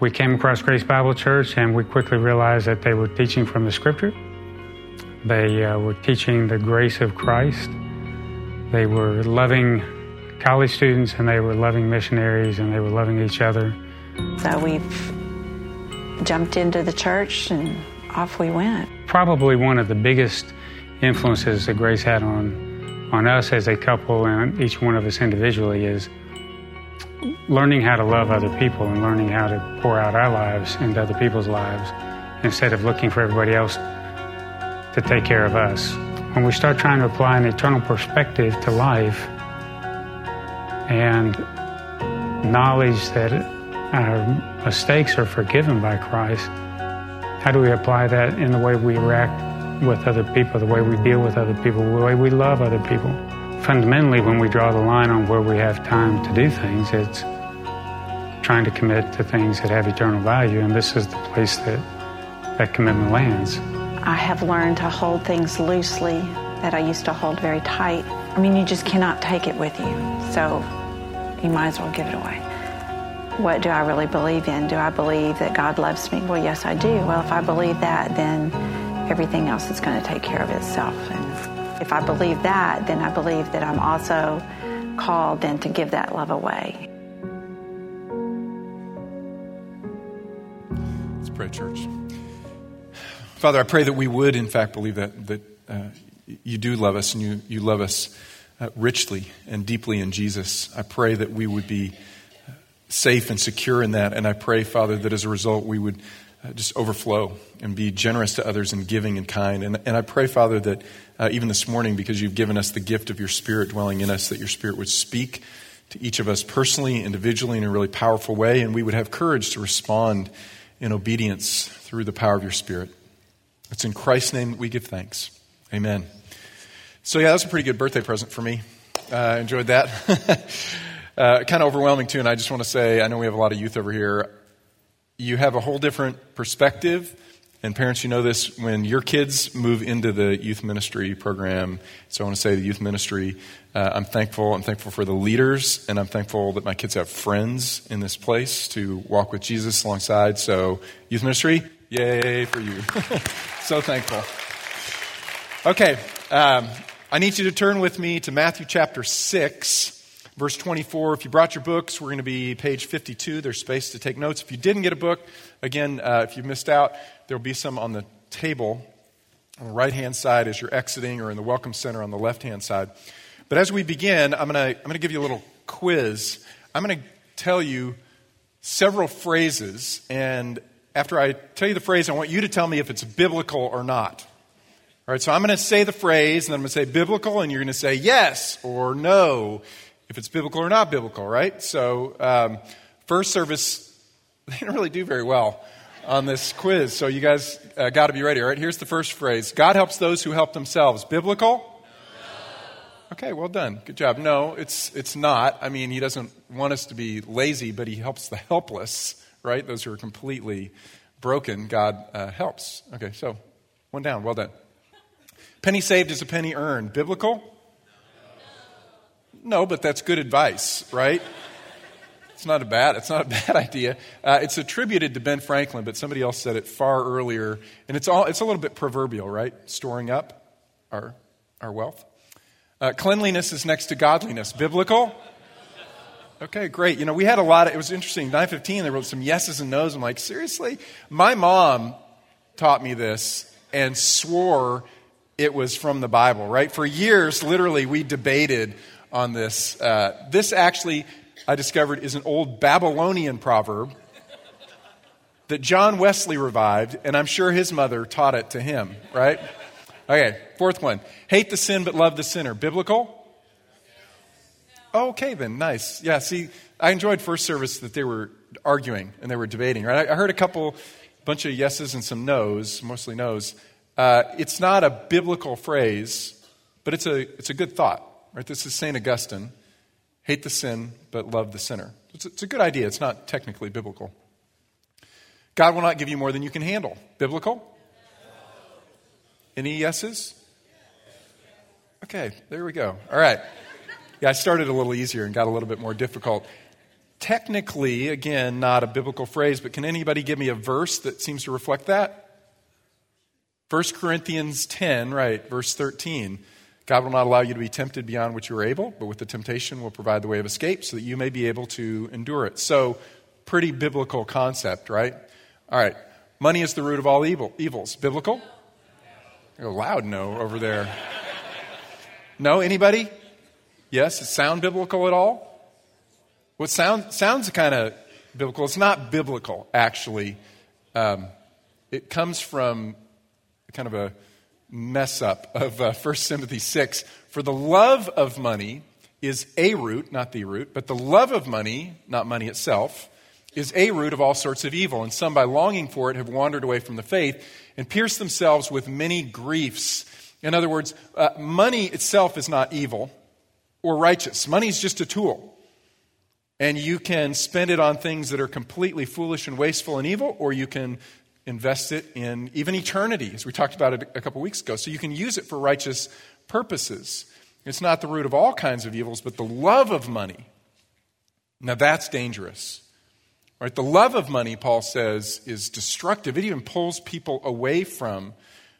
We came across Grace Bible Church and we quickly realized that they were teaching from the scripture. They uh, were teaching the grace of Christ. They were loving college students and they were loving missionaries and they were loving each other. So we've jumped into the church and off we went. Probably one of the biggest influences that Grace had on on us as a couple and each one of us individually is learning how to love other people and learning how to pour out our lives into other people's lives instead of looking for everybody else to take care of us. When we start trying to apply an eternal perspective to life and knowledge that our mistakes are forgiven by Christ, how do we apply that in the way we react with other people, the way we deal with other people, the way we love other people. Fundamentally, when we draw the line on where we have time to do things, it's trying to commit to things that have eternal value, and this is the place that that commitment lands. I have learned to hold things loosely that I used to hold very tight. I mean, you just cannot take it with you, so you might as well give it away. What do I really believe in? Do I believe that God loves me? Well, yes, I do. Well, if I believe that, then everything else is going to take care of itself. And if I believe that, then I believe that I'm also called then to give that love away. Pray, church. Father, I pray that we would, in fact, believe that, that uh, you do love us and you, you love us uh, richly and deeply in Jesus. I pray that we would be uh, safe and secure in that. And I pray, Father, that as a result we would uh, just overflow and be generous to others and giving and kind. And, and I pray, Father, that uh, even this morning, because you've given us the gift of your Spirit dwelling in us, that your Spirit would speak to each of us personally, individually, in a really powerful way, and we would have courage to respond in obedience through the power of your Spirit. It's in Christ's name that we give thanks. Amen. So, yeah, that was a pretty good birthday present for me. Uh, enjoyed that. uh, kind of overwhelming, too, and I just want to say I know we have a lot of youth over here you have a whole different perspective. And parents, you know this when your kids move into the youth ministry program. So I want to say the youth ministry, uh, I'm thankful. I'm thankful for the leaders, and I'm thankful that my kids have friends in this place to walk with Jesus alongside. So, youth ministry, yay for you. so thankful. Okay, um, I need you to turn with me to Matthew chapter 6 verse 24. If you brought your books, we're going to be page 52. There's space to take notes. If you didn't get a book, again, uh, if you missed out, there'll be some on the table on the right hand side as you're exiting, or in the Welcome Center on the left hand side. But as we begin, I'm going to I'm going to give you a little quiz. I'm going to tell you several phrases, and after I tell you the phrase, I want you to tell me if it's biblical or not. All right, so I'm going to say the phrase, and I'm going to say biblical, and you're going to say yes or no if it's biblical or not biblical, right? So, um, first service, they didn't really do very well on this quiz. So, you guys uh, got to be ready, all right? Here's the first phrase God helps those who help themselves. Biblical? Okay, well done. Good job. No, it's, it's not. I mean, he doesn't want us to be lazy, but he helps the helpless, right? Those who are completely broken, God uh, helps. Okay, so one down. Well done. Penny saved is a penny earned. Biblical? No, but that's good advice, right? It's not a bad, it's not a bad idea. Uh, it's attributed to Ben Franklin, but somebody else said it far earlier, and it's all it's a little bit proverbial, right? Storing up our our wealth. Uh, cleanliness is next to godliness. Biblical. Okay, great. You know, we had a lot of, it was interesting. 915, they wrote some yeses and nos. I'm like, seriously? My mom taught me this and swore it was from the Bible, right? For years, literally, we debated on this. Uh, this actually, I discovered, is an old Babylonian proverb that John Wesley revived, and I'm sure his mother taught it to him, right? Okay, fourth one. Hate the sin but love the sinner. Biblical? Okay, then, nice. Yeah, see, I enjoyed first service that they were arguing and they were debating, right? I heard a couple, bunch of yeses and some nos, mostly nos. Uh, it's not a biblical phrase, but it's a, it's a good thought. Right? This is St. Augustine. Hate the sin, but love the sinner. It's, it's a good idea. It's not technically biblical. God will not give you more than you can handle. Biblical? Any yeses? Okay, there we go. All right. Yeah, I started a little easier and got a little bit more difficult. technically, again, not a biblical phrase, but can anybody give me a verse that seems to reflect that? 1 Corinthians 10, right, verse 13. God will not allow you to be tempted beyond what you are able, but with the temptation will provide the way of escape so that you may be able to endure it. So, pretty biblical concept, right? All right. Money is the root of all evil, evils. Biblical? A loud no over there. No, anybody? Yes, it sound biblical at all? What sound, sounds kind of biblical. It's not biblical, actually. Um, it comes from kind of a mess up of uh, 1 Timothy 6. For the love of money is a root, not the root, but the love of money, not money itself, is a root of all sorts of evil. And some, by longing for it, have wandered away from the faith and pierced themselves with many griefs. In other words, uh, money itself is not evil or righteous. Money is just a tool. And you can spend it on things that are completely foolish and wasteful and evil, or you can invest it in even eternity, as we talked about it a couple weeks ago. So you can use it for righteous purposes. It's not the root of all kinds of evils, but the love of money. Now that's dangerous. Right? The love of money, Paul says, is destructive. It even pulls people away from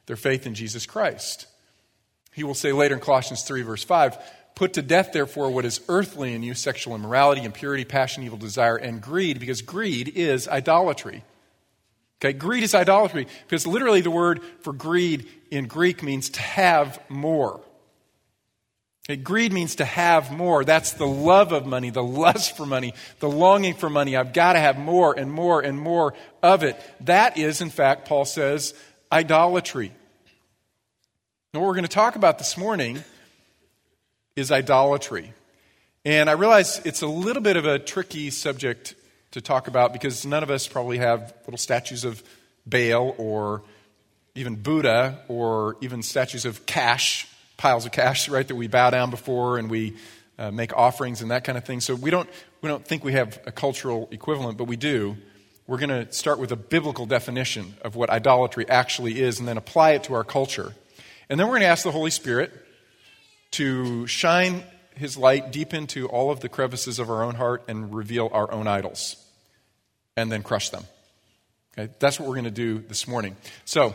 their faith in Jesus Christ. He will say later in Colossians 3, verse 5 Put to death, therefore, what is earthly in you sexual immorality, impurity, passion, evil desire, and greed, because greed is idolatry. Okay, greed is idolatry because literally the word for greed in Greek means to have more. Okay, greed means to have more. That's the love of money, the lust for money, the longing for money. I've got to have more and more and more of it. That is, in fact, Paul says, idolatry. And what we're going to talk about this morning is idolatry. And I realize it's a little bit of a tricky subject to talk about because none of us probably have little statues of Baal or even Buddha or even statues of cash, piles of cash, right, that we bow down before and we uh, make offerings and that kind of thing. So we don't, we don't think we have a cultural equivalent, but we do. We're going to start with a biblical definition of what idolatry actually is and then apply it to our culture. And then we're going to ask the Holy Spirit to shine his light deep into all of the crevices of our own heart and reveal our own idols and then crush them. Okay? That's what we're going to do this morning. So,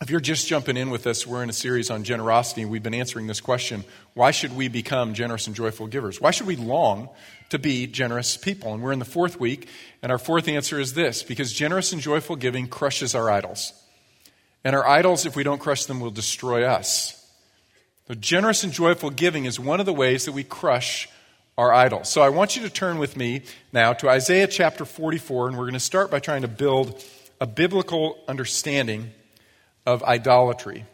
if you're just jumping in with us, we're in a series on generosity. and We've been answering this question why should we become generous and joyful givers? Why should we long to be generous people? And we're in the fourth week, and our fourth answer is this because generous and joyful giving crushes our idols. And our idols, if we don't crush them, will destroy us. So, generous and joyful giving is one of the ways that we crush our idols. So I want you to turn with me now to Isaiah chapter 44, and we're going to start by trying to build a biblical understanding of idolatry.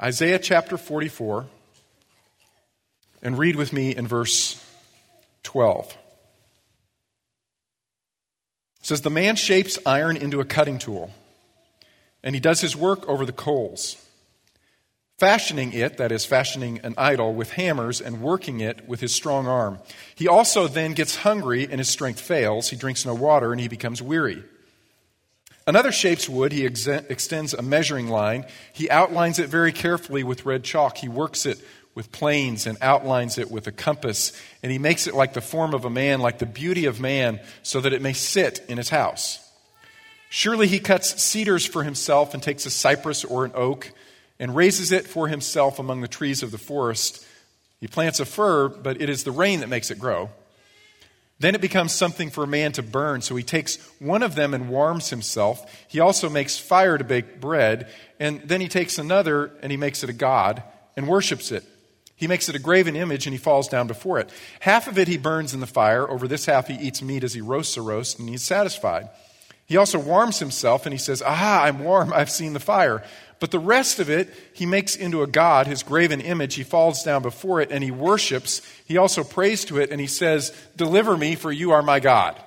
Isaiah chapter 44, and read with me in verse 12. It says, The man shapes iron into a cutting tool, and he does his work over the coals fashioning it, that is, fashioning an idol, with hammers and working it with his strong arm. He also then gets hungry and his strength fails. He drinks no water and he becomes weary. Another shapes wood. He ex- extends a measuring line. He outlines it very carefully with red chalk. He works it with planes and outlines it with a compass. And he makes it like the form of a man, like the beauty of man, so that it may sit in his house. Surely he cuts cedars for himself and takes a cypress or an oak and raises it for himself among the trees of the forest. He plants a fir, but it is the rain that makes it grow. Then it becomes something for a man to burn, so he takes one of them and warms himself. He also makes fire to bake bread, and then he takes another and he makes it a god and worships it. He makes it a graven image and he falls down before it. Half of it he burns in the fire. Over this half he eats meat as he roasts a roast, and he's satisfied. He also warms himself and he says, Aha, I'm warm. I've seen the fire. But the rest of it, he makes into a god, his graven image. He falls down before it and he worships. He also prays to it and he says, Deliver me, for you are my God.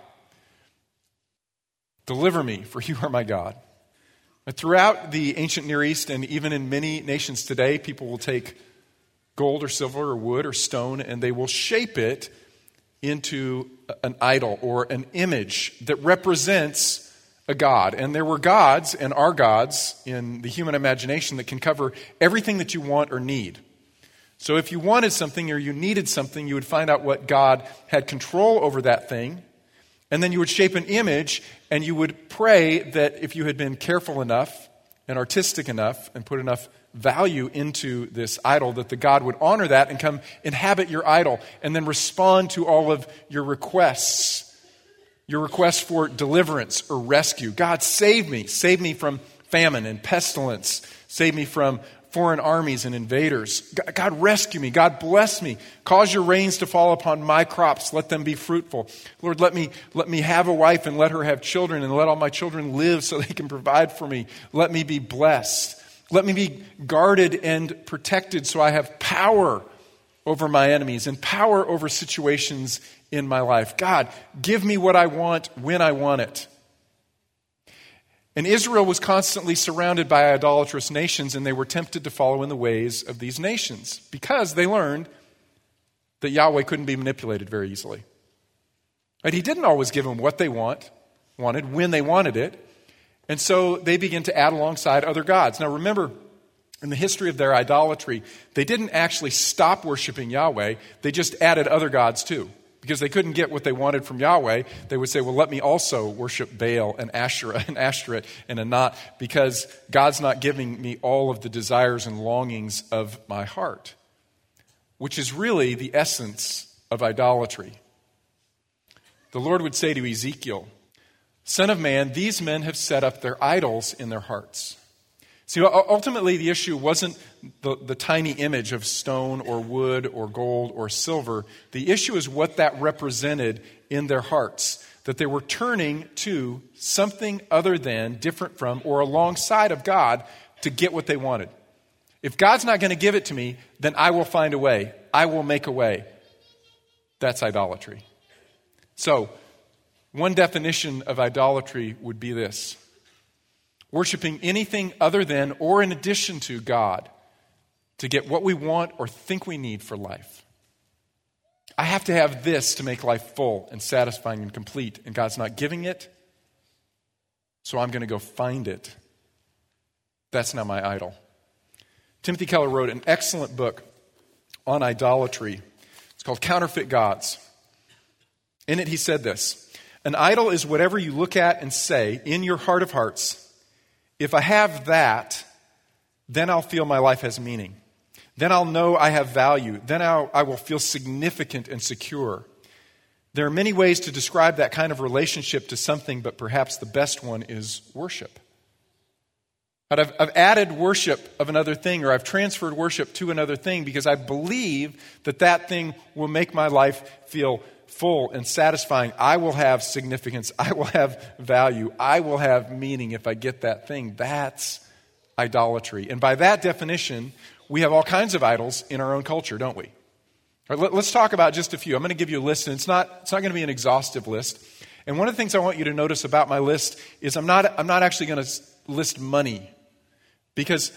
Deliver me, for you are my God. Throughout the ancient Near East and even in many nations today, people will take gold or silver or wood or stone and they will shape it into an idol or an image that represents a God. And there were gods and are gods in the human imagination that can cover everything that you want or need. So if you wanted something or you needed something, you would find out what God had control over that thing. And then you would shape an image and you would pray that if you had been careful enough and artistic enough and put enough value into this idol, that the God would honor that and come inhabit your idol and then respond to all of your requests. Your requests for deliverance or rescue. God, save me. Save me from famine and pestilence. Save me from foreign armies and invaders. God, rescue me. God, bless me. Cause your rains to fall upon my crops. Let them be fruitful. Lord, let me, let me have a wife and let her have children and let all my children live so they can provide for me. Let me be blessed. Let me be guarded and protected so I have power over my enemies and power over situations in my life. God, give me what I want when I want it. And Israel was constantly surrounded by idolatrous nations, and they were tempted to follow in the ways of these nations because they learned that Yahweh couldn't be manipulated very easily. But he didn't always give them what they want, wanted, when they wanted it. And so they began to add alongside other gods. Now remember, in the history of their idolatry, they didn't actually stop worshiping Yahweh, they just added other gods too because they couldn't get what they wanted from Yahweh, they would say, Well, let me also worship Baal and Asherah and Ashtoreth and Anat because God's not giving me all of the desires and longings of my heart, which is really the essence of idolatry. The Lord would say to Ezekiel, Son of man, these men have set up their idols in their hearts. See, ultimately, the issue wasn't the, the tiny image of stone or wood or gold or silver. The issue is what that represented in their hearts. That they were turning to something other than, different from, or alongside of God to get what they wanted. If God's not going to give it to me, then I will find a way. I will make a way. That's idolatry. So, one definition of idolatry would be this worshiping anything other than or in addition to God to get what we want or think we need for life. I have to have this to make life full and satisfying and complete, and God's not giving it, so I'm going to go find it. That's now my idol. Timothy Keller wrote an excellent book on idolatry. It's called Counterfeit Gods. In it, he said this An idol is whatever you look at and say in your heart of hearts if I have that, then I'll feel my life has meaning. Then I'll know I have value. Then I'll, I will feel significant and secure. There are many ways to describe that kind of relationship to something, but perhaps the best one is worship. But I've, I've, added worship of another thing, or I've transferred worship to another thing because I believe that that thing will make my life feel full and satisfying. I will have significance. I will have value. I will have meaning if I get that thing. That's idolatry. And by that definition, we have all kinds of idols in our own culture, don't we? Let, us talk about just a few. I'm going to give you a list, and it's not, it's not going to be an exhaustive list. And one of the things I want you to notice about my list is I'm not, I'm not actually going to list money because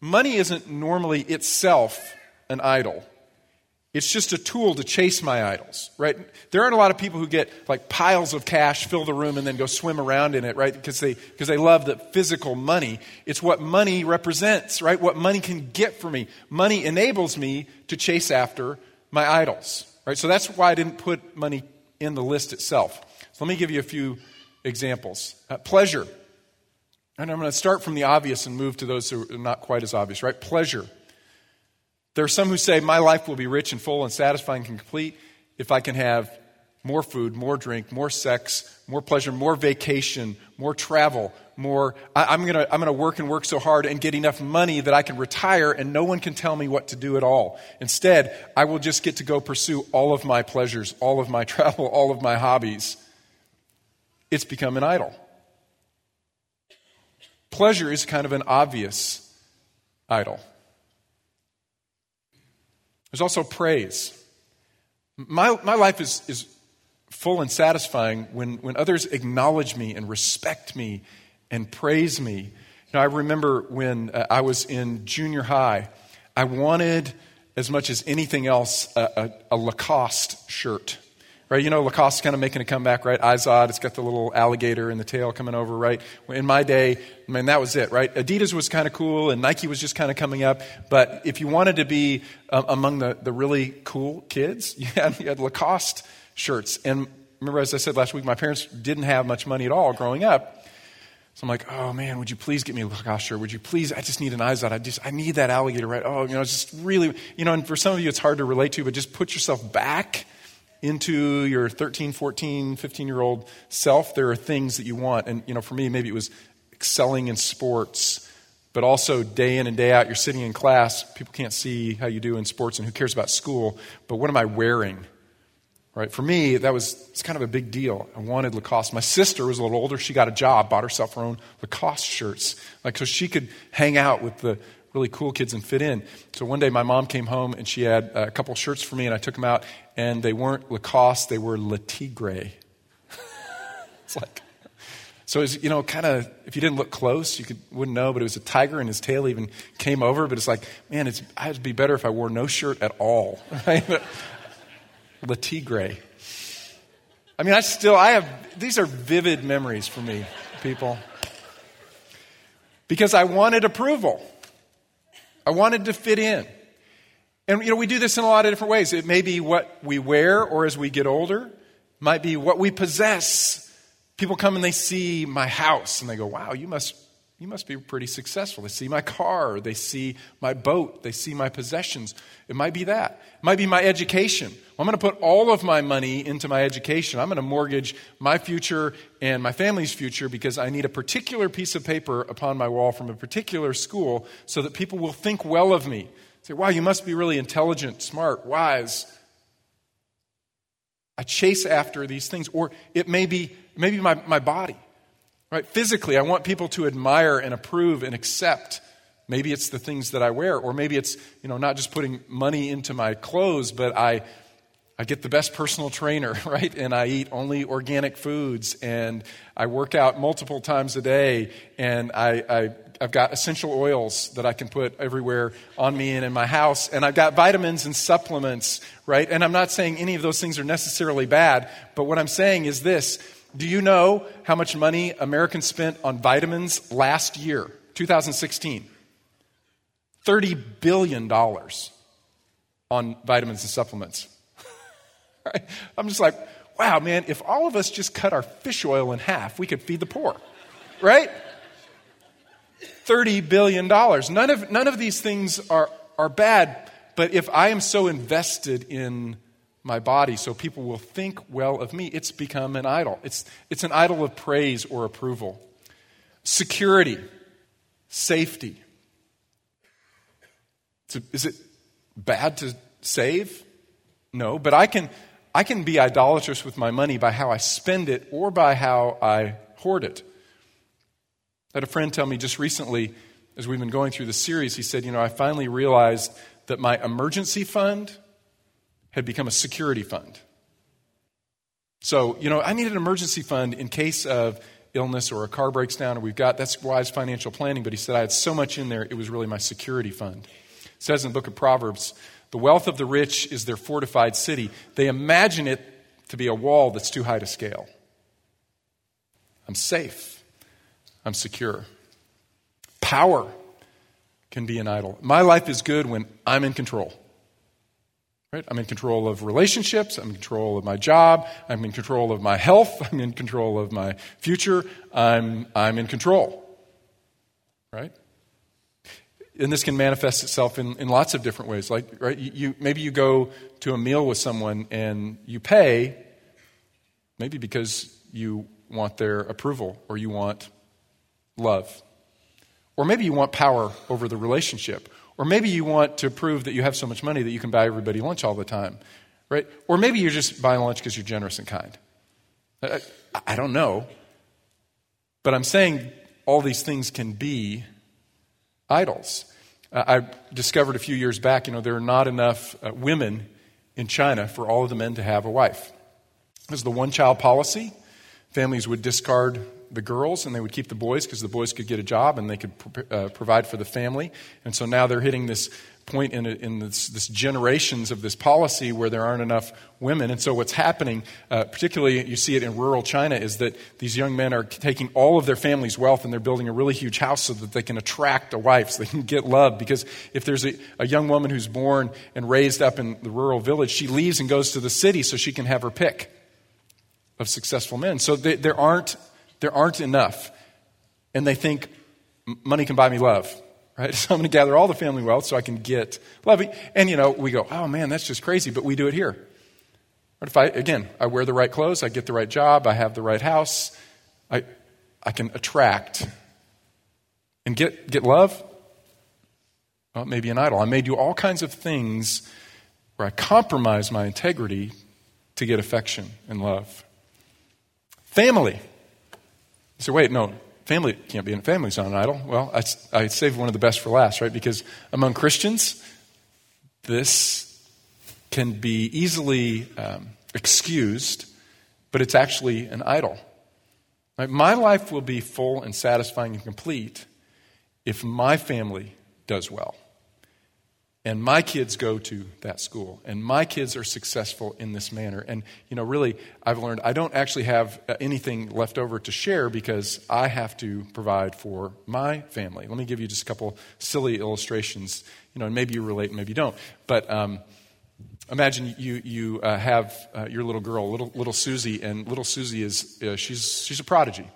money isn't normally itself an idol. It's just a tool to chase my idols, right? There aren't a lot of people who get like piles of cash, fill the room, and then go swim around in it, right? Because they, because they love the physical money. It's what money represents, right? What money can get for me. Money enables me to chase after my idols, right? So that's why I didn't put money in the list itself. So let me give you a few examples. Uh, pleasure. And I'm going to start from the obvious and move to those who are not quite as obvious, right? Pleasure. There are some who say, My life will be rich and full and satisfying and complete if I can have more food, more drink, more sex, more pleasure, more vacation, more travel, more. I, am going to I'm going to work and work so hard and get enough money that I can retire and no one can tell me what to do at all. Instead, I will just get to go pursue all of my pleasures, all of my travel, all of my hobbies. It's become an idol. Pleasure is kind of an obvious idol. There's also praise. My, my life is, is full and satisfying when, when others acknowledge me and respect me and praise me. You know, I remember when uh, I was in junior high, I wanted, as much as anything else, a, a, a Lacoste shirt. Right, you know, Lacoste's kind of making a comeback, right? Izod, it's got the little alligator in the tail coming over, right? In my day, I mean, that was it, right? Adidas was kind of cool and Nike was just kind of coming up. But if you wanted to be uh, among the, the really cool kids, you had, you had Lacoste shirts. And remember, as I said last week, my parents didn't have much money at all growing up. So I'm like, oh man, would you please get me a Lacoste shirt? Would you please? I just need an Izod. I just, I need that alligator, right? Oh, you know, it's just really, you know, and for some of you it's hard to relate to, but just put yourself back into your 13, 14, 15 year old self. There are things that you want. And, you know, for me, maybe it was excelling in sports, but also day in and day out, you're sitting in class. People can't see how you do in sports and who cares about school, but what am I wearing? Right? For me, that was it's kind of a big deal. I wanted Lacoste. My sister was a little older. She got a job, bought herself her own Lacoste shirts, like so she could hang out with the really cool kids and fit in. So one day my mom came home and she had a couple shirts for me, and I took them out, and they weren't Lacoste, they were Le Tigre. it's like, so it's you know, kind of if you didn't look close, you could, wouldn't know, but it was a tiger, and his tail even came over. But it's like, man, it's I'd be better if I wore no shirt at all. Right? Le Tigre. I mean, I still, I have, these are vivid memories for me, people. Because I wanted approval. I wanted to fit in. And, you know, we do this in a lot of different ways. It may be what we wear, or as we get older, might be what we possess. People come and they see my house and they go, wow, you must you must be pretty successful. They see my car, they see my boat, they see my possessions. It might be that. It might be my education. Well, I'm going to put all of my money into my education. I'm going to mortgage my future and my family's future because I need a particular piece of paper upon my wall from a particular school so that people will think well of me. Say, wow, you must be really intelligent, smart, wise. I chase after these things. Or it may be, maybe my, my body. Right? Physically, I want people to admire and approve and accept. Maybe it's the things that I wear, or maybe it's, you know, not just putting money into my clothes, but I I get the best personal trainer, right? And I eat only organic foods and I work out multiple times a day and I, I I've got essential oils that I can put everywhere on me and in my house. And I've got vitamins and supplements, right? And I'm not saying any of those things are necessarily bad, but what I'm saying is this do you know how much money Americans spent on vitamins last year, 2016? $30 billion on vitamins and supplements. right? I'm just like, wow, man, if all of us just cut our fish oil in half, we could feed the poor, right? $30 billion. None of, none of these things are, are bad, but if I am so invested in my body so people will think well of me. It's become an idol. It's, it's an idol of praise or approval. Security, safety. Is it bad to save? No, but I can, I can be idolatrous with my money by how I spend it or by how I hoard it. I had a friend tell me just recently, as we've been going through the series, he said, You know, I finally realized that my emergency fund had become a security fund. So, you know, I need an emergency fund in case of illness or a car breaks down, or we've got that's wise financial planning. But he said I had so much in there, it was really my security fund. It says in the book of Proverbs, the wealth of the rich is their fortified city. They imagine it to be a wall that's too high to scale. I'm safe. I'm secure. Power can be an idol. My life is good when I'm in control. Right? I'm in control of relationships. I'm in control of my job. I'm in control of my health. I'm in control of my future. I'm, I'm in control. Right? And this can manifest itself in, in lots of different ways. Like, right, you, maybe you go to a meal with someone and you pay, maybe because you want their approval or you want love. Or maybe you want power over the relationship or maybe you want to prove that you have so much money that you can buy everybody lunch all the time, right? Or maybe you're just buying lunch because you're generous and kind. I, I, don't know. But I'm saying all these things can be idols. Uh, I discovered a few years back, you know, there are not enough uh, women in China for all of the men to have a wife. This is the one child policy. Families would discard the girls and they would keep the boys because the boys could get a job and they could uh, provide for the family. And so now they're hitting this point in, in this, this, generations of this policy where there aren't enough women. And so what's happening, uh, particularly you see it in rural China, is that these young men are taking all of their family's wealth and they're building a really huge house so that they can attract a wife, so they can get love. Because if there's a, a young woman who's born and raised up in the rural village, she leaves and goes to the city so she can have her pick. of successful men. So they, there, aren't, there aren't enough. And they think money can buy me love, right? So I'm going to gather all the family wealth so I can get love. And, you know, we go, oh man, that's just crazy, but we do it here. But if I, again, I wear the right clothes, I get the right job, I have the right house, I, I can attract and get, get love, well, maybe an idol. I may do all kinds of things where I compromise my integrity to get affection and love. Family. So wait, no, family can't be. Family's not an idol. Well, I, I saved one of the best for last, right? Because among Christians, this can be easily um, excused, but it's actually an idol. Right? My life will be full and satisfying and complete if my family does well and my kids go to that school and my kids are successful in this manner. And you know really i've learned i don't actually have uh, anything left over to share because i have to provide for my family. Let me give you just a couple silly illustrations. You know and maybe you relate maybe you don't. But um, imagine you, you uh, have uh, your little girl little, little susie and little susie is uh, she's, she's a prodigy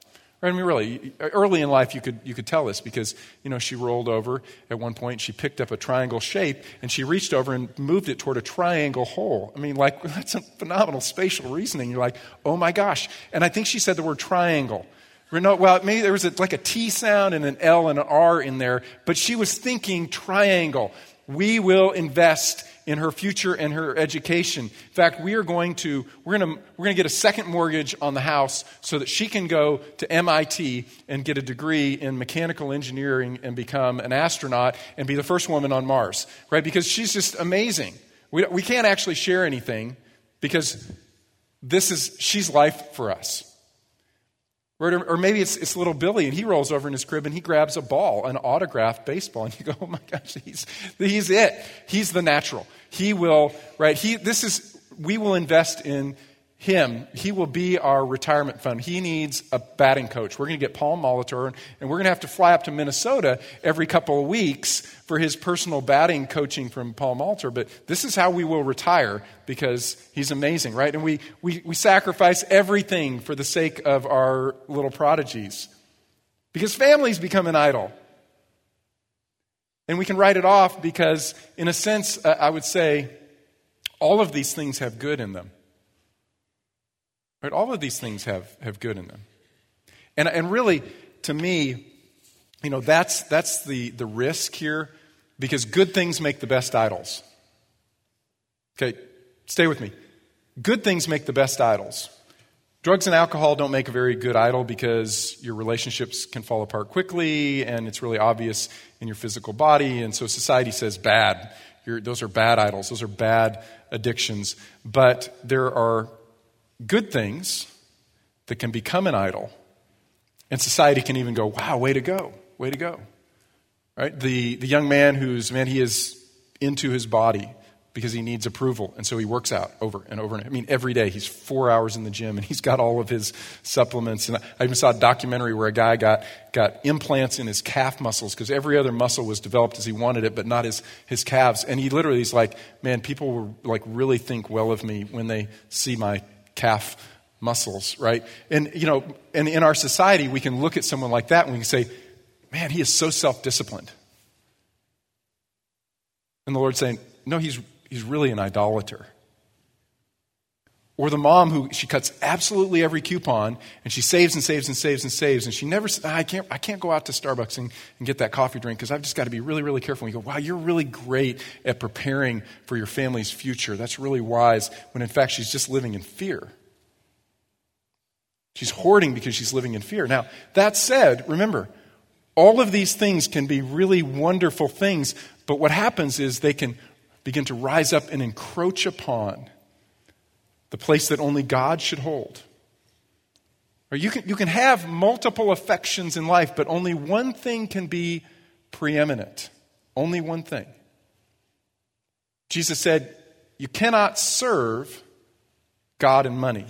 I mean, really, early in life, you could, you could tell this because, you know, she rolled over at one point, she picked up a triangle shape, and she reached over and moved it toward a triangle hole. I mean, like, that's a phenomenal spatial reasoning. You're like, oh my gosh. And I think she said the word triangle. Well, maybe there was a, like a T sound and an L and an R in there, but she was thinking triangle. We will invest in her future and her education. In fact, we are going to we're going to we're going to get a second mortgage on the house so that she can go to MIT and get a degree in mechanical engineering and become an astronaut and be the first woman on Mars, right? Because she's just amazing. We, we can't actually share anything because this is she's life for us. Or, or maybe it's, it's little Billy and he rolls over in his crib and he grabs a ball, an autographed baseball, and you go, oh my gosh, he's, he's it. He's the natural. He will, right? He, this is, we will invest in him. He will be our retirement fund. He needs a batting coach. We're going to get Paul Molitor, and we're going to have to fly up to Minnesota every couple of weeks for his personal batting coaching from Paul Molitor. But this is how we will retire because he's amazing, right? And we, we, we sacrifice everything for the sake of our little prodigies because families become an idol. And we can write it off because, in a sense, uh, I would say all of these things have good in them. Right? All of these things have, have good in them. And, and really, to me, you know, that's, that's the, the risk here because good things make the best idols. Okay, stay with me. Good things make the best idols. Drugs and alcohol don't make a very good idol because your relationships can fall apart quickly and it's really obvious in your physical body. And so society says bad. You're, those are bad idols, those are bad addictions. But there are good things that can become an idol. And society can even go, wow, way to go, way to go. Right? The, the young man who's, man, he is into his body because he needs approval. And so he works out over and over. And, I mean, every day he's four hours in the gym and he's got all of his supplements. And I even saw a documentary where a guy got, got implants in his calf muscles because every other muscle was developed as he wanted it, but not his, his calves. And he literally is like, man, people will like really think well of me when they see my calf muscles, right? And, you know, and in our society, we can look at someone like that and we can say, man, he is so self disciplined. And the Lord's saying, no, he's he's really an idolater. Or the mom who she cuts absolutely every coupon and she saves and saves and saves and saves and she never says, ah, I can't, I can't go out to Starbucks and, and get that coffee drink because I've just got to be really, really careful. And you go, wow, you're really great at preparing for your family's future. That's really wise when in fact she's just living in fear. She's hoarding because she's living in fear. Now, that said, remember, all of these things can be really wonderful things, but what happens is they can begin to rise up and encroach upon the place that only God should hold. Or you can, you can have multiple affections in life, but only one thing can be preeminent. Only one thing. Jesus said, You cannot serve God and money.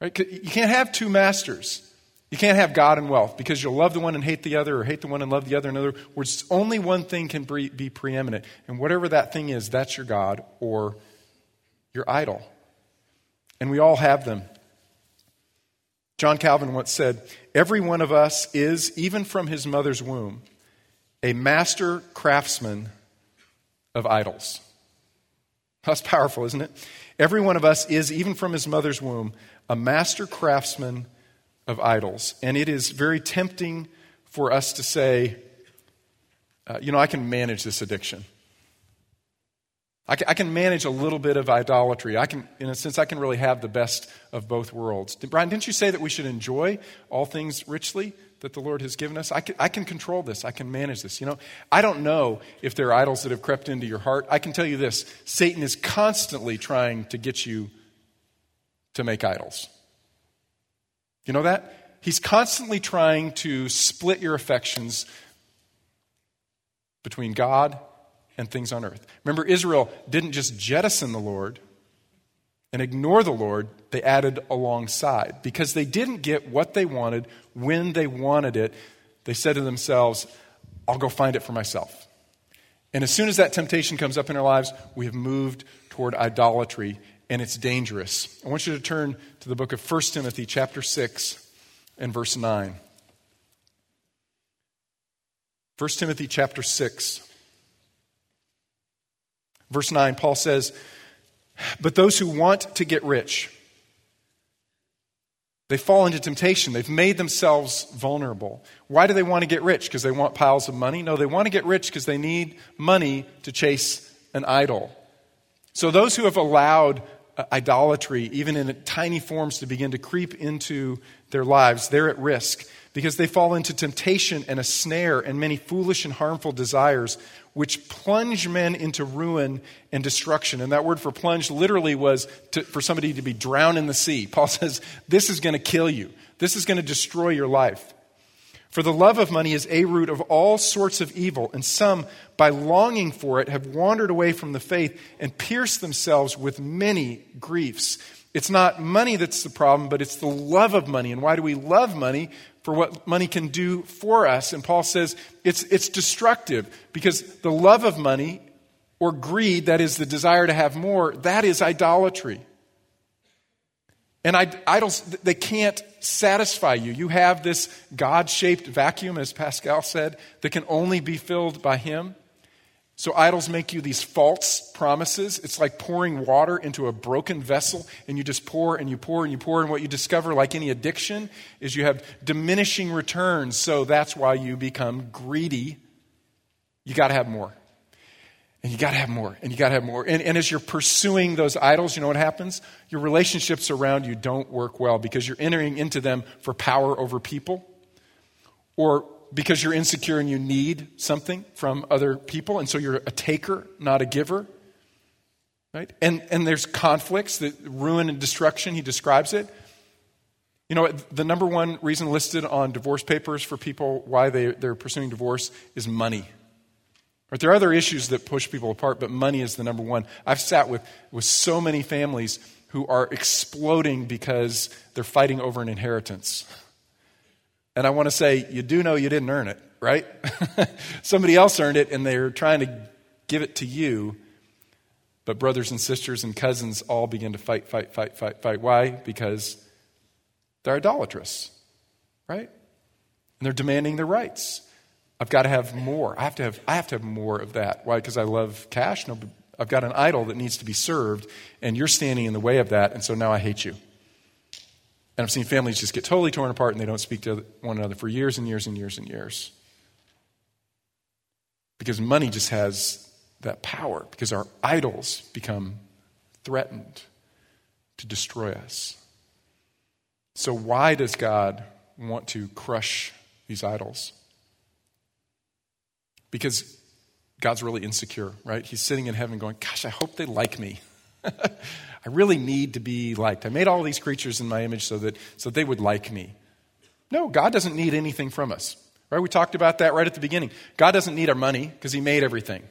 Right? You can't have two masters. You can't have God and wealth because you'll love the one and hate the other, or hate the one and love the other. In other words, only one thing can be preeminent. And whatever that thing is, that's your God or your idol. And we all have them. John Calvin once said, Every one of us is, even from his mother's womb, a master craftsman of idols. That's powerful, isn't it? Every one of us is, even from his mother's womb, a master craftsman of idols. And it is very tempting for us to say, uh, you know, I can manage this addiction. I can, I can, manage a little bit of idolatry. I can, in a sense, I can really have the best of both worlds. Brian, didn't you say that we should enjoy all things richly that the Lord has given us? I can, I can control this. I can manage this. You know, I don't know if there are idols that have crept into your heart. I can tell you this Satan is constantly trying to get you to make idols. You know that? He's constantly trying to split your affections between God and things on earth. Remember, Israel didn't just jettison the Lord and ignore the Lord, they added alongside. Because they didn't get what they wanted when they wanted it, they said to themselves, I'll go find it for myself. And as soon as that temptation comes up in our lives, we have moved toward idolatry, and it's dangerous. I want you to turn to the book of 1 Timothy, chapter 6, and verse 9. 1 Timothy, chapter 6. Verse 9, Paul says, But those who want to get rich, they fall into temptation. They've made themselves vulnerable. Why do they want to get rich? Because they want piles of money? No, they want to get rich because they need money to chase an idol. So those who have allowed Uh, idolatry, even in tiny forms, to begin to creep into their lives, they're at risk because they fall into temptation and a snare and many foolish and harmful desires which plunge men into ruin and destruction. And that word for plunge literally was to, for somebody to be drowned in the sea. Paul says, This is going to kill you, this is going to destroy your life. For the love of money is a root of all sorts of evil, and some, by longing for it, have wandered away from the faith and pierced themselves with many griefs. It's not money that's the problem, but it's the love of money. And why do we love money? for what money can do for us. And Paul says it's, it's destructive because the love of money or greed, that is the desire to have more, that is idolatry. And idols, they can't satisfy you. You have this God shaped vacuum, as Pascal said, that can only be filled by Him. So idols make you these false promises. It's like pouring water into a broken vessel, and you just pour and you pour and you pour. And what you discover, like any addiction, is you have diminishing returns. So that's why you become greedy. You got to have more. And you got to have more. And you got to have more. And, and as you're pursuing those idols, you know what happens? Your relationships around you don't work well because you're entering into them for power over people or because you're insecure and you need something from other people, and so you're a taker, not a giver. Right? And, and there's conflicts, the ruin and destruction, he describes it. You know, the number one reason listed on divorce papers for people why they, they're pursuing divorce is money. Right? There are other issues that push people apart, but money is the number one. I've sat with, with so many families who are exploding because they're fighting over an inheritance. And I want to say, you do know you didn't earn it, right? Somebody else earned it and they're trying to give it to you. But brothers and sisters and cousins all begin to fight, fight, fight, fight, fight. Why? Because they're idolatrous, right? And they're demanding their rights. I've got to have more. I have to have, I have to have more of that. Why? Because I love cash? No, I've got an idol that needs to be served, and you're standing in the way of that, and so now I hate you. And I've seen families just get totally torn apart and they don't speak to one another for years and years and years and years. Because money just has that power, because our idols become threatened to destroy us. So, why does God want to crush these idols? Because God's really insecure, right? He's sitting in heaven going, Gosh, I hope they like me. I really need to be liked. I made all these creatures in my image so that, so they would like me. No, God doesn't need anything from us. Right? We talked about that right at the beginning. God doesn't need our money because He made everything.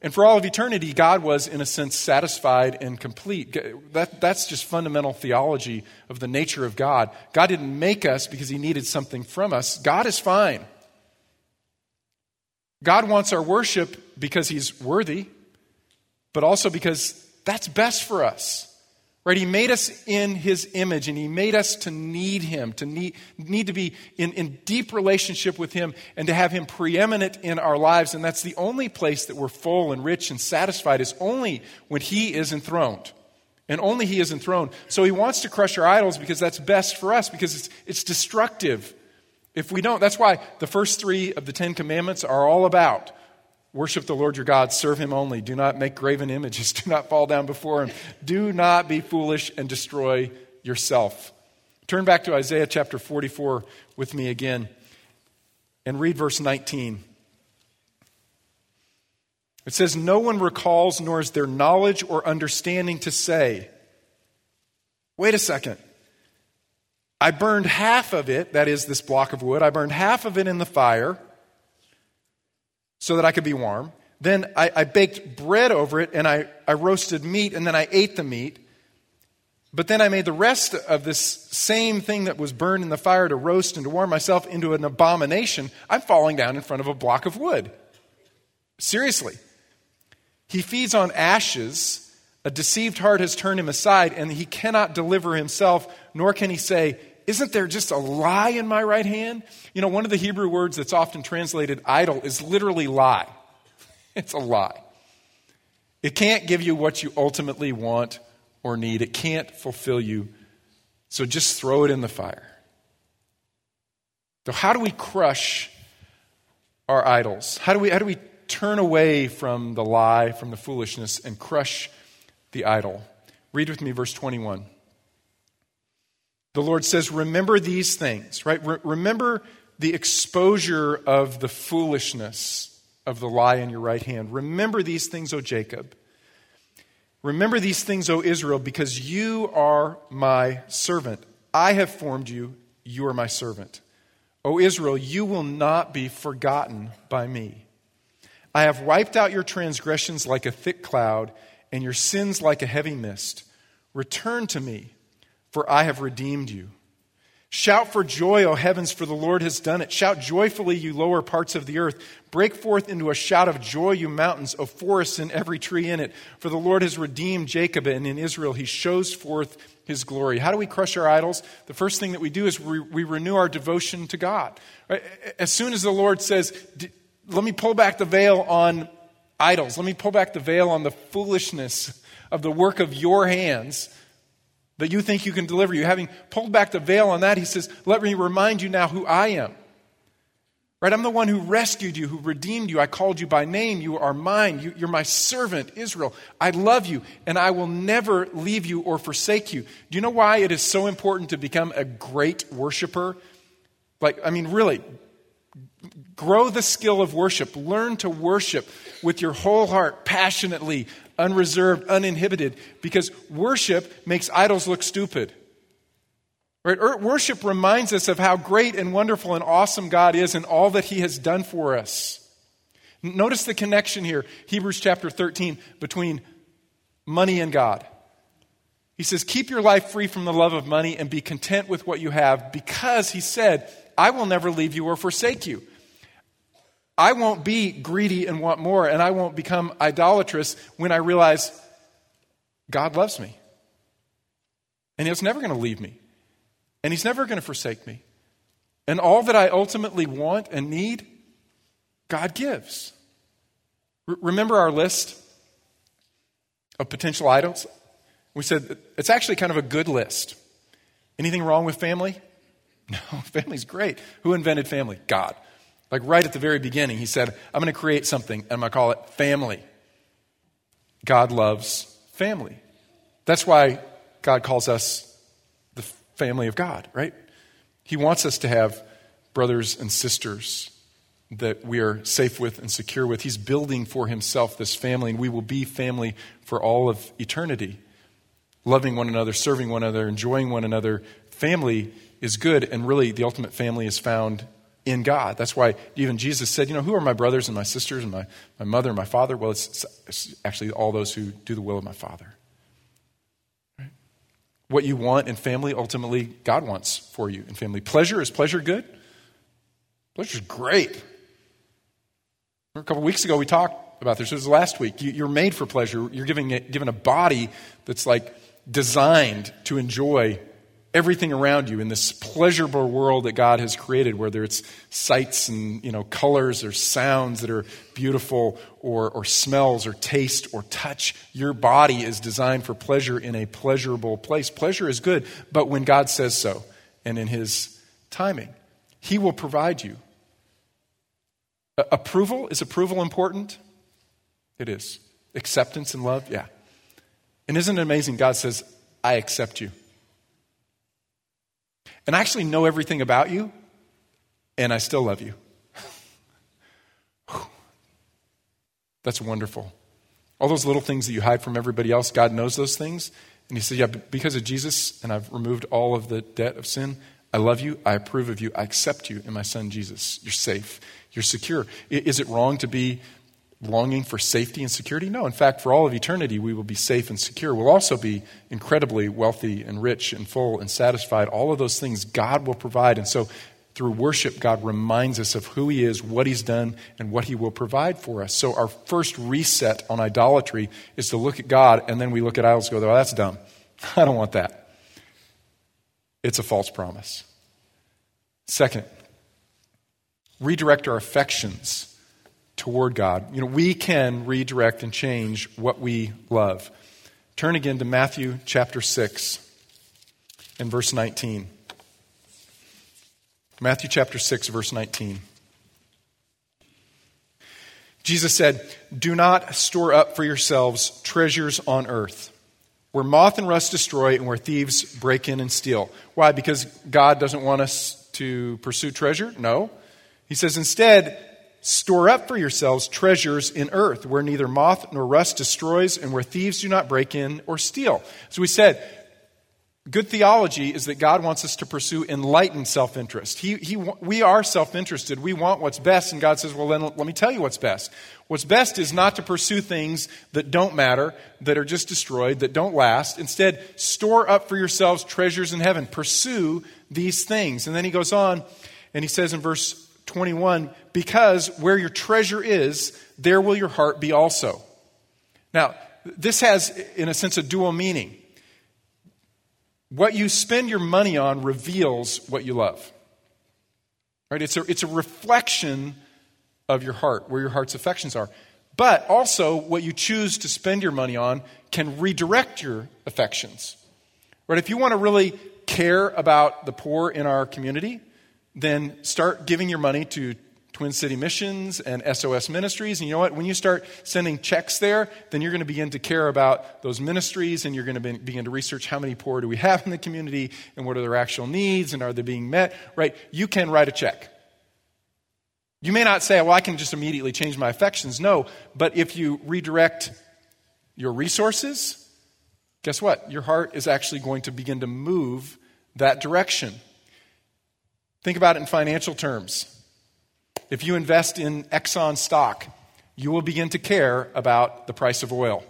And for all of eternity, God was, in a sense, satisfied and complete. That, that's just fundamental theology of the nature of God. God didn't make us because He needed something from us. God is fine. God wants our worship because He's worthy, but also because that's best for us. Right? He made us in his image and he made us to need him, to need, need to be in, in deep relationship with him and to have him preeminent in our lives. And that's the only place that we're full and rich and satisfied is only when he is enthroned. And only he is enthroned. So he wants to crush our idols because that's best for us, because it's, it's destructive. If we don't, that's why the first three of the Ten Commandments are all about Worship the Lord your God, serve him only. Do not make graven images, do not fall down before him. Do not be foolish and destroy yourself. Turn back to Isaiah chapter 44 with me again and read verse 19. It says, No one recalls, nor is there knowledge or understanding to say, Wait a second. I burned half of it, that is this block of wood, I burned half of it in the fire so that I could be warm. Then I, I baked bread over it and I, I roasted meat and then I ate the meat. But then I made the rest of this same thing that was burned in the fire to roast and to warm myself into an abomination. I'm falling down in front of a block of wood. Seriously. He feeds on ashes. A deceived heart has turned him aside, and he cannot deliver himself, nor can he say, isn't there just a lie in my right hand? You know, one of the Hebrew words that's often translated idol is literally lie. It's a lie. It can't give you what you ultimately want or need, it can't fulfill you. So just throw it in the fire. So, how do we crush our idols? How do we, how do we turn away from the lie, from the foolishness, and crush the idol? Read with me verse 21. The Lord says, Remember these things, right? Re- remember the exposure of the foolishness of the lie in your right hand. Remember these things, O Jacob. Remember these things, O Israel, because you are my servant. I have formed you, you are my servant. O Israel, you will not be forgotten by me. I have wiped out your transgressions like a thick cloud, and your sins like a heavy mist. Return to me for I have redeemed you. Shout for joy, O heavens, for the Lord has done it. Shout joyfully, you lower parts of the earth. Break forth into a shout of joy, you mountains, O forests and every tree in it. For the Lord has redeemed Jacob, and in Israel he shows forth his glory. How do we crush our idols? The first thing that we do is we, we renew our devotion to God. As soon as the Lord says, Let me pull back the veil on idols, let me pull back the veil on the foolishness of the work of your hands that you think you can deliver you. Having pulled back the veil on that, he says, Let me remind you now who I am. Right? I'm the one who rescued you, who redeemed you. I called you by name. You are mine. You, are my servant, Israel. I love you, and I will never leave you or forsake you. Do you know why it is so important to become a great worshiper? Like, I mean, really, grow the skill of worship. Learn to worship with your whole heart, passionately, unreserved, uninhibited, because worship makes idols look stupid. Right? Er, worship reminds us of how great and wonderful and awesome God is and all that He has done for us. Notice the connection here, Hebrews chapter 13, between money and God. He says, Keep your life free from the love of money and be content with what you have because He said, I will never leave you or forsake you. I won't be greedy and want more, and I won't become idolatrous when I realize God loves me. And He's never going to leave me, and He's never going to forsake me. And all that I ultimately want and need, God gives. R- remember our list of potential idols? We said it's actually kind of a good list. Anything wrong with family? No, family's great. Who invented family? God. Like right at the very beginning, he said, I'm going to create something, and I'm going to call it family. God loves family. That's why God calls us the family of God, right? He wants us to have brothers and sisters that we are safe with and secure with. He's building for himself this family, and we will be family for all of eternity. Loving one another, serving one another, enjoying one another. Family is good, and really the ultimate family is found in God. That's why even Jesus said, You know, who are my brothers and my sisters and my, my mother and my father? Well, it's, it's actually all those who do the will of my Father. Right? What you want in family, ultimately, God wants for you in family. Pleasure, is pleasure good? Pleasure is great. A couple weeks ago, we talked about this. It was last week. You, are made for pleasure. You're giving, given a body that's like designed to enjoy everything around you in this pleasurable world that God has created, whether it's sights and you know colors or sounds that are beautiful or, or smells or taste or touch. Your body is designed for pleasure in a pleasurable place. Pleasure is good, but when God says so and in his timing, he will provide you. A- approval is approval important? It is. Acceptance and love? Yeah. And isn't it amazing? God says, I accept you and I actually know everything about you, and I still love you. That's wonderful. All those little things that you hide from everybody else, God knows those things. And He said, Yeah, because of Jesus, and I've removed all of the debt of sin, I love you, I approve of you, I accept you in my Son Jesus. You're safe, you're secure. Is it wrong to be longing for safety and security? No. In fact, for all of eternity, we will be safe and secure. We'll also be incredibly wealthy and rich and full and satisfied. All of those things God will provide. And so, through worship, God reminds us of who He is, what He's done, and what He will provide for us. So, our first reset on idolatry is to look at God, and then we look at idols and go, oh, that's dumb. I don't want that. It's a false promise. Second, redirect our affections toward God. You know, we can redirect and change what we love. Turn again to Matthew chapter 6 and verse 19. Matthew chapter 6, verse 19. Jesus said, Do not store up for yourselves treasures on earth, where moth and rust destroy and where thieves break in and steal. Why? Because God doesn't want us to pursue treasure? No. He says, Instead, Store up for yourselves treasures in earth, where neither moth nor rust destroys, and where thieves do not break in or steal. So we said, good theology is that God wants us to pursue enlightened self interest. He, he, we are self interested. We want what's best, and God says, well, then let me tell you what's best. What's best is not to pursue things that don't matter, that are just destroyed, that don't last. Instead, store up for yourselves treasures in heaven. Pursue these things. And then he goes on, and he says in verse 21 because where your treasure is, there will your heart be also. Now, this has, in a sense, a dual meaning. What you spend your money on reveals what you love. Right? It's a, it's a reflection of your heart, where your heart's affections are. But also, what you choose to spend your money on can redirect your affections. Right? If you want to really care about the poor in our community, then start giving your money to Twin City Missions and SOS Ministries. And you know what? When you start sending checks there, then you're going to begin to care about those ministries and you're going to be, begin to research how many poor do we have in the community and what are their actual needs and are they being met, right? You can write a check. You may not say, well, I can just immediately change my affections. No, but if you redirect your resources, guess what? Your heart is actually going to begin to move that direction. Think about it in financial terms. If you invest in Exxon stock, you will begin to care about the price of oil.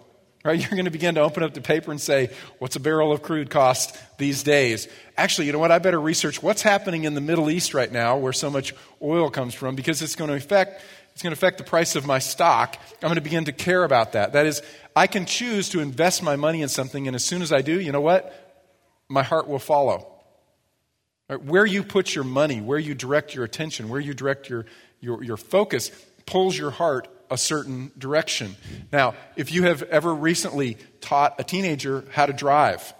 Right? You're going to begin to open up the paper and say, what's a barrel of crude cost these days? Actually, you know what? I better research what's happening in the Middle East right now where so much oil comes from because it's going to affect it's going to affect the price of my stock. I'm going to begin to care about that. That is, I can choose to invest my money in something, and as soon as I do, you know what? My heart will follow. Where you put your money, where you direct your attention, where you direct your, your, your focus pulls your heart a certain direction. Now, if you have ever recently taught a teenager how to drive,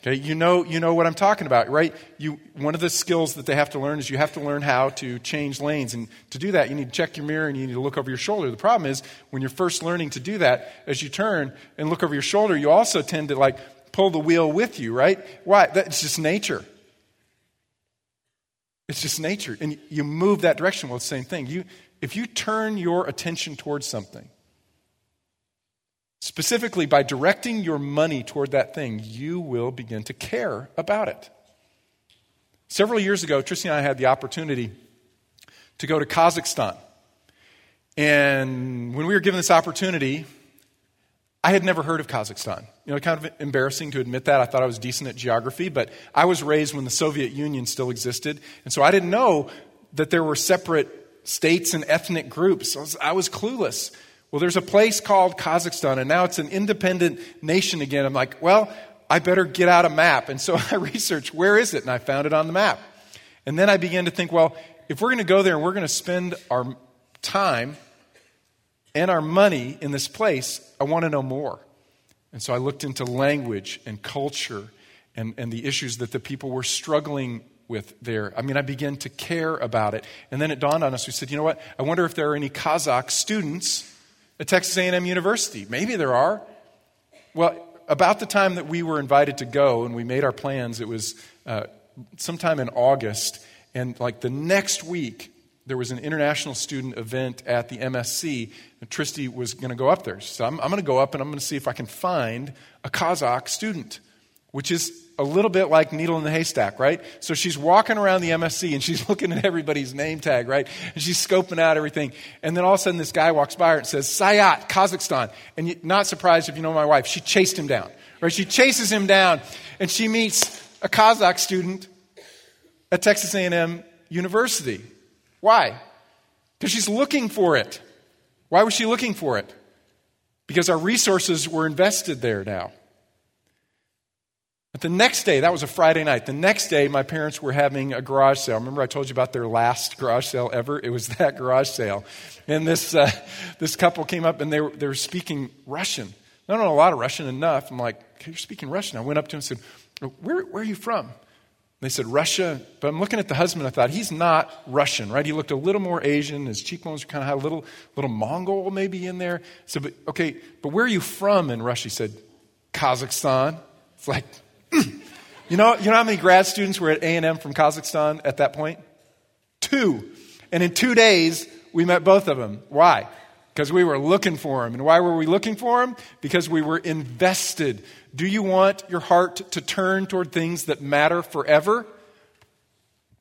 okay, you know, you know what I'm talking about, right? You, one of the skills that they have to learn is you have to learn how to change lanes. And to do that, you need to check your mirror and you need to look over your shoulder. The problem is when you're first learning to do that, as you turn and look over your shoulder, you also tend to like pull the wheel with you, right? Why? That's just nature. It's just nature. And you move that direction. Well, it's the same thing. You, if you turn your attention towards something, specifically by directing your money toward that thing, you will begin to care about it. Several years ago, Tristy and I had the opportunity to go to Kazakhstan. And when we were given this opportunity, I had never heard of Kazakhstan. You know, kind of embarrassing to admit that. I thought I was decent at geography, but I was raised when the Soviet Union still existed. And so I didn't know that there were separate states and ethnic groups. I was, I was clueless. Well, there's a place called Kazakhstan, and now it's an independent nation again. I'm like, well, I better get out a map. And so I researched, where is it? And I found it on the map. And then I began to think, well, if we're going to go there and we're going to spend our time and our money in this place, I want to know more. And so I looked into language and culture and, and the issues that the people were struggling with there. I mean, I began to care about it. And then it dawned on us, we said, you know what? I wonder if there are any Kazakh students at Texas A&M University. Maybe there are. Well, about the time that we were invited to go and we made our plans, it was uh, sometime in August. And like the next week, there was an international student event at the MSC, and Tristy was going to go up there. So I'm, I'm going to go up and I'm going to see if I can find a Kazakh student, which is a little bit like needle in the haystack, right? So she's walking around the MSC and she's looking at everybody's name tag, right? And she's scoping out everything. And then all of a sudden this guy walks by her and says, Sayat, Kazakhstan. And you're not surprised if you know my wife, she chased him down, right? She chases him down and she meets a Kazakh student at Texas A&M University. Why? Because she's looking for it. Why was she looking for it? Because our resources were invested there now. But the next day, that was a Friday night, the next day, my parents were having a garage sale. Remember, I told you about their last garage sale ever? It was that garage sale. And this, uh, this couple came up and they were, they were speaking Russian. I don't know a lot of Russian enough. I'm like, okay, you're speaking Russian. I went up to him and said, where, where are you from? They said, Russia. But I'm looking at the husband. I thought, he's not Russian, right? He looked a little more Asian. His cheekbones kind of high, a little, little Mongol maybe in there. So, but, okay, but where are you from in Russia? He said, Kazakhstan. It's like, you know, you know how many grad students were at A&M from Kazakhstan at that point? Two. And in two days, we met both of them. Why? Because we were looking for him. And why were we looking for him? Because we were invested. Do you want your heart to turn toward things that matter forever?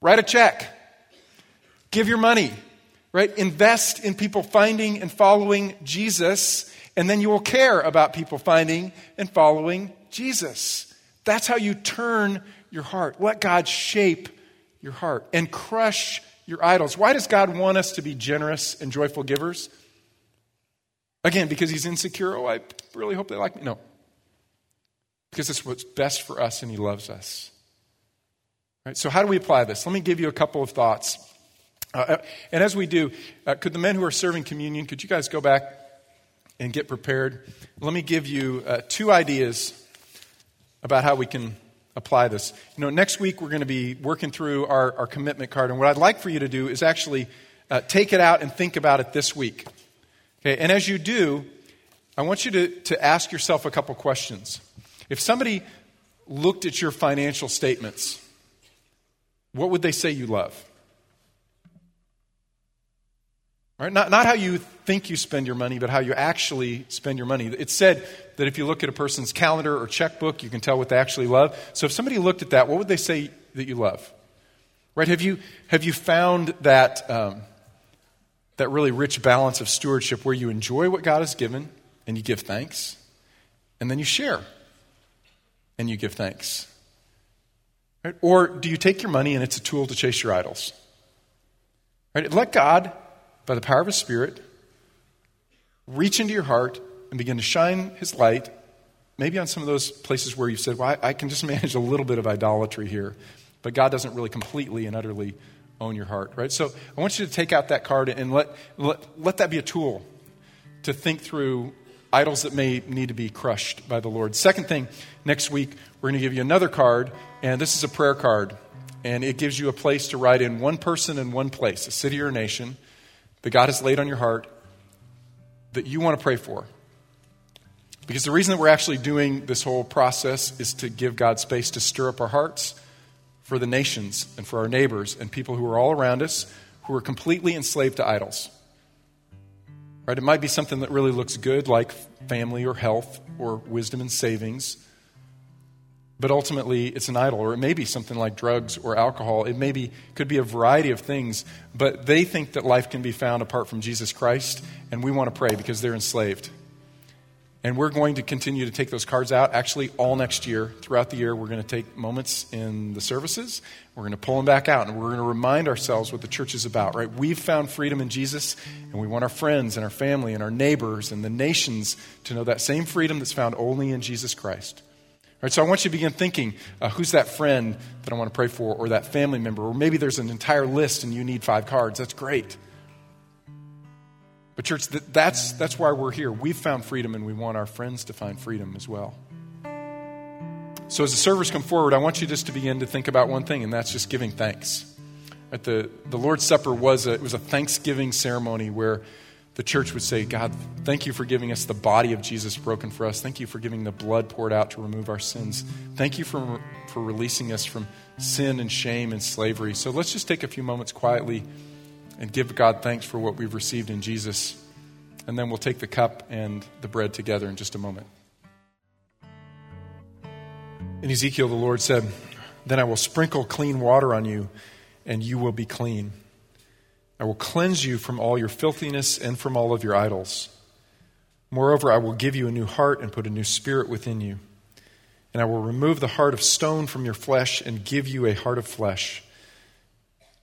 Write a check. Give your money. Right? Invest in people finding and following Jesus, and then you will care about people finding and following Jesus. That's how you turn your heart. Let God shape your heart and crush your idols. Why does God want us to be generous and joyful givers? Again, because he's insecure. Oh, I really hope they like me. No. Because it's what's best for us and he loves us. Right, so, how do we apply this? Let me give you a couple of thoughts. Uh, uh, and as we do, uh, could the men who are serving communion, could you guys go back and get prepared? Let me give you uh, two ideas about how we can apply this. You know, next week we're going to be working through our, our commitment card. And what I'd like for you to do is actually uh, take it out and think about it this week. Okay, and as you do, I want you to, to ask yourself a couple questions. If somebody looked at your financial statements, what would they say you love? Right? Not, not how you think you spend your money, but how you actually spend your money. It's said that if you look at a person's calendar or checkbook, you can tell what they actually love. So if somebody looked at that, what would they say that you love? Right? Have you, have you found that, um, that really rich balance of stewardship where you enjoy what God has given and you give thanks, and then you share and you give thanks? Right? Or do you take your money and it's a tool to chase your idols? Right? Let God, by the power of His Spirit, reach into your heart and begin to shine His light, maybe on some of those places where you said, Well, I, I can just manage a little bit of idolatry here, but God doesn't really completely and utterly own your heart, right? So I want you to take out that card and let, let, let that be a tool to think through idols that may need to be crushed by the Lord. Second thing, next week, we're going to give you another card, and this is a prayer card. And it gives you a place to write in one person in one place, a city or a nation, that God has laid on your heart that you want to pray for. Because the reason that we're actually doing this whole process is to give God space to stir up our hearts for the nations and for our neighbors and people who are all around us who are completely enslaved to idols. Right? It might be something that really looks good, like family or health or wisdom and savings, but ultimately it's an idol. Or it may be something like drugs or alcohol. It may be, could be a variety of things, but they think that life can be found apart from Jesus Christ, and we want to pray because they're enslaved. And we're going to continue to take those cards out actually all next year. Throughout the year, we're going to take moments in the services. We're going to pull them back out and we're going to remind ourselves what the church is about, right? We've found freedom in Jesus and we want our friends and our family and our neighbors and the nations to know that same freedom that's found only in Jesus Christ. Right, so I want you to begin thinking uh, who's that friend that I want to pray for, or that family member, or maybe there's an entire list and you need five cards. That's great. But, church, that's, that's why we're here. We've found freedom and we want our friends to find freedom as well. So, as the servers come forward, I want you just to begin to think about one thing, and that's just giving thanks. At the, the Lord's Supper was a, it was a thanksgiving ceremony where the church would say, God, thank you for giving us the body of Jesus broken for us. Thank you for giving the blood poured out to remove our sins. Thank you for, for releasing us from sin and shame and slavery. So let's just take a few moments quietly and give God thanks for what we've received in Jesus. And then we'll take the cup and the bread together in just a moment. In Ezekiel, the Lord said, Then I will sprinkle clean water on you, and you will be clean. I will cleanse you from all your filthiness and from all of your idols. Moreover, I will give you a new heart and put a new spirit within you. And I will remove the heart of stone from your flesh and give you a heart of flesh.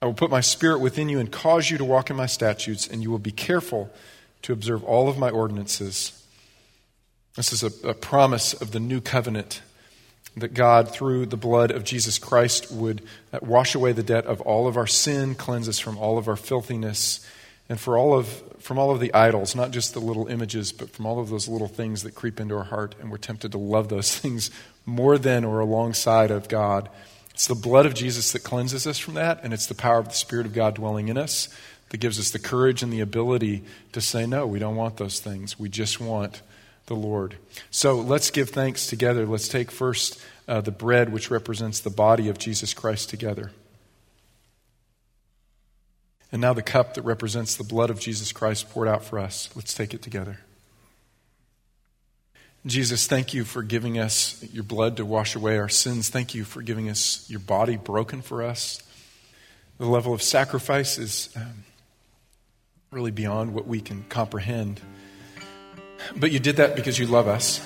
I will put my spirit within you and cause you to walk in my statutes, and you will be careful to observe all of my ordinances. This is a, a promise of the new covenant that God, through the blood of Jesus Christ, would uh, wash away the debt of all of our sin, cleanse us from all of our filthiness, and for all of, from all of the idols, not just the little images, but from all of those little things that creep into our heart, and we're tempted to love those things more than or alongside of God. It's the blood of Jesus that cleanses us from that, and it's the power of the Spirit of God dwelling in us that gives us the courage and the ability to say, no, we don't want those things. We just want the Lord. So let's give thanks together. Let's take first uh, the bread, which represents the body of Jesus Christ, together. And now the cup that represents the blood of Jesus Christ poured out for us. Let's take it together. Jesus, thank you for giving us your blood to wash away our sins. Thank you for giving us your body broken for us. The level of sacrifice is um, really beyond what we can comprehend. But you did that because you love us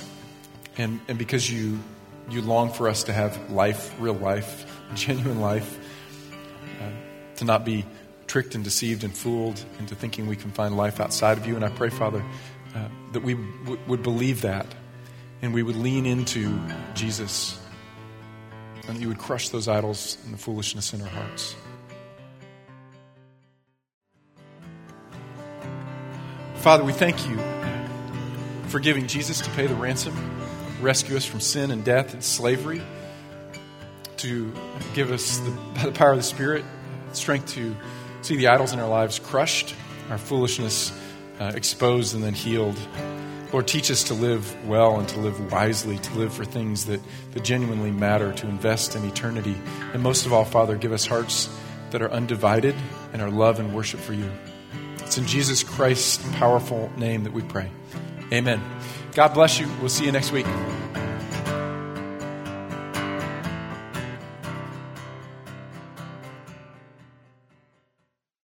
and, and because you, you long for us to have life, real life, genuine life, uh, to not be tricked and deceived and fooled into thinking we can find life outside of you. And I pray, Father, uh, that we w- would believe that and we would lean into Jesus and that you would crush those idols and the foolishness in our hearts. Father, we thank you for giving Jesus to pay the ransom, rescue us from sin and death and slavery, to give us, the, by the power of the Spirit, strength to see the idols in our lives crushed, our foolishness uh, exposed and then healed. Lord, teach us to live well and to live wisely, to live for things that, that genuinely matter, to invest in eternity. And most of all, Father, give us hearts that are undivided in our love and worship for you. It's in Jesus Christ's powerful name that we pray. Amen. God bless you. We'll see you next week.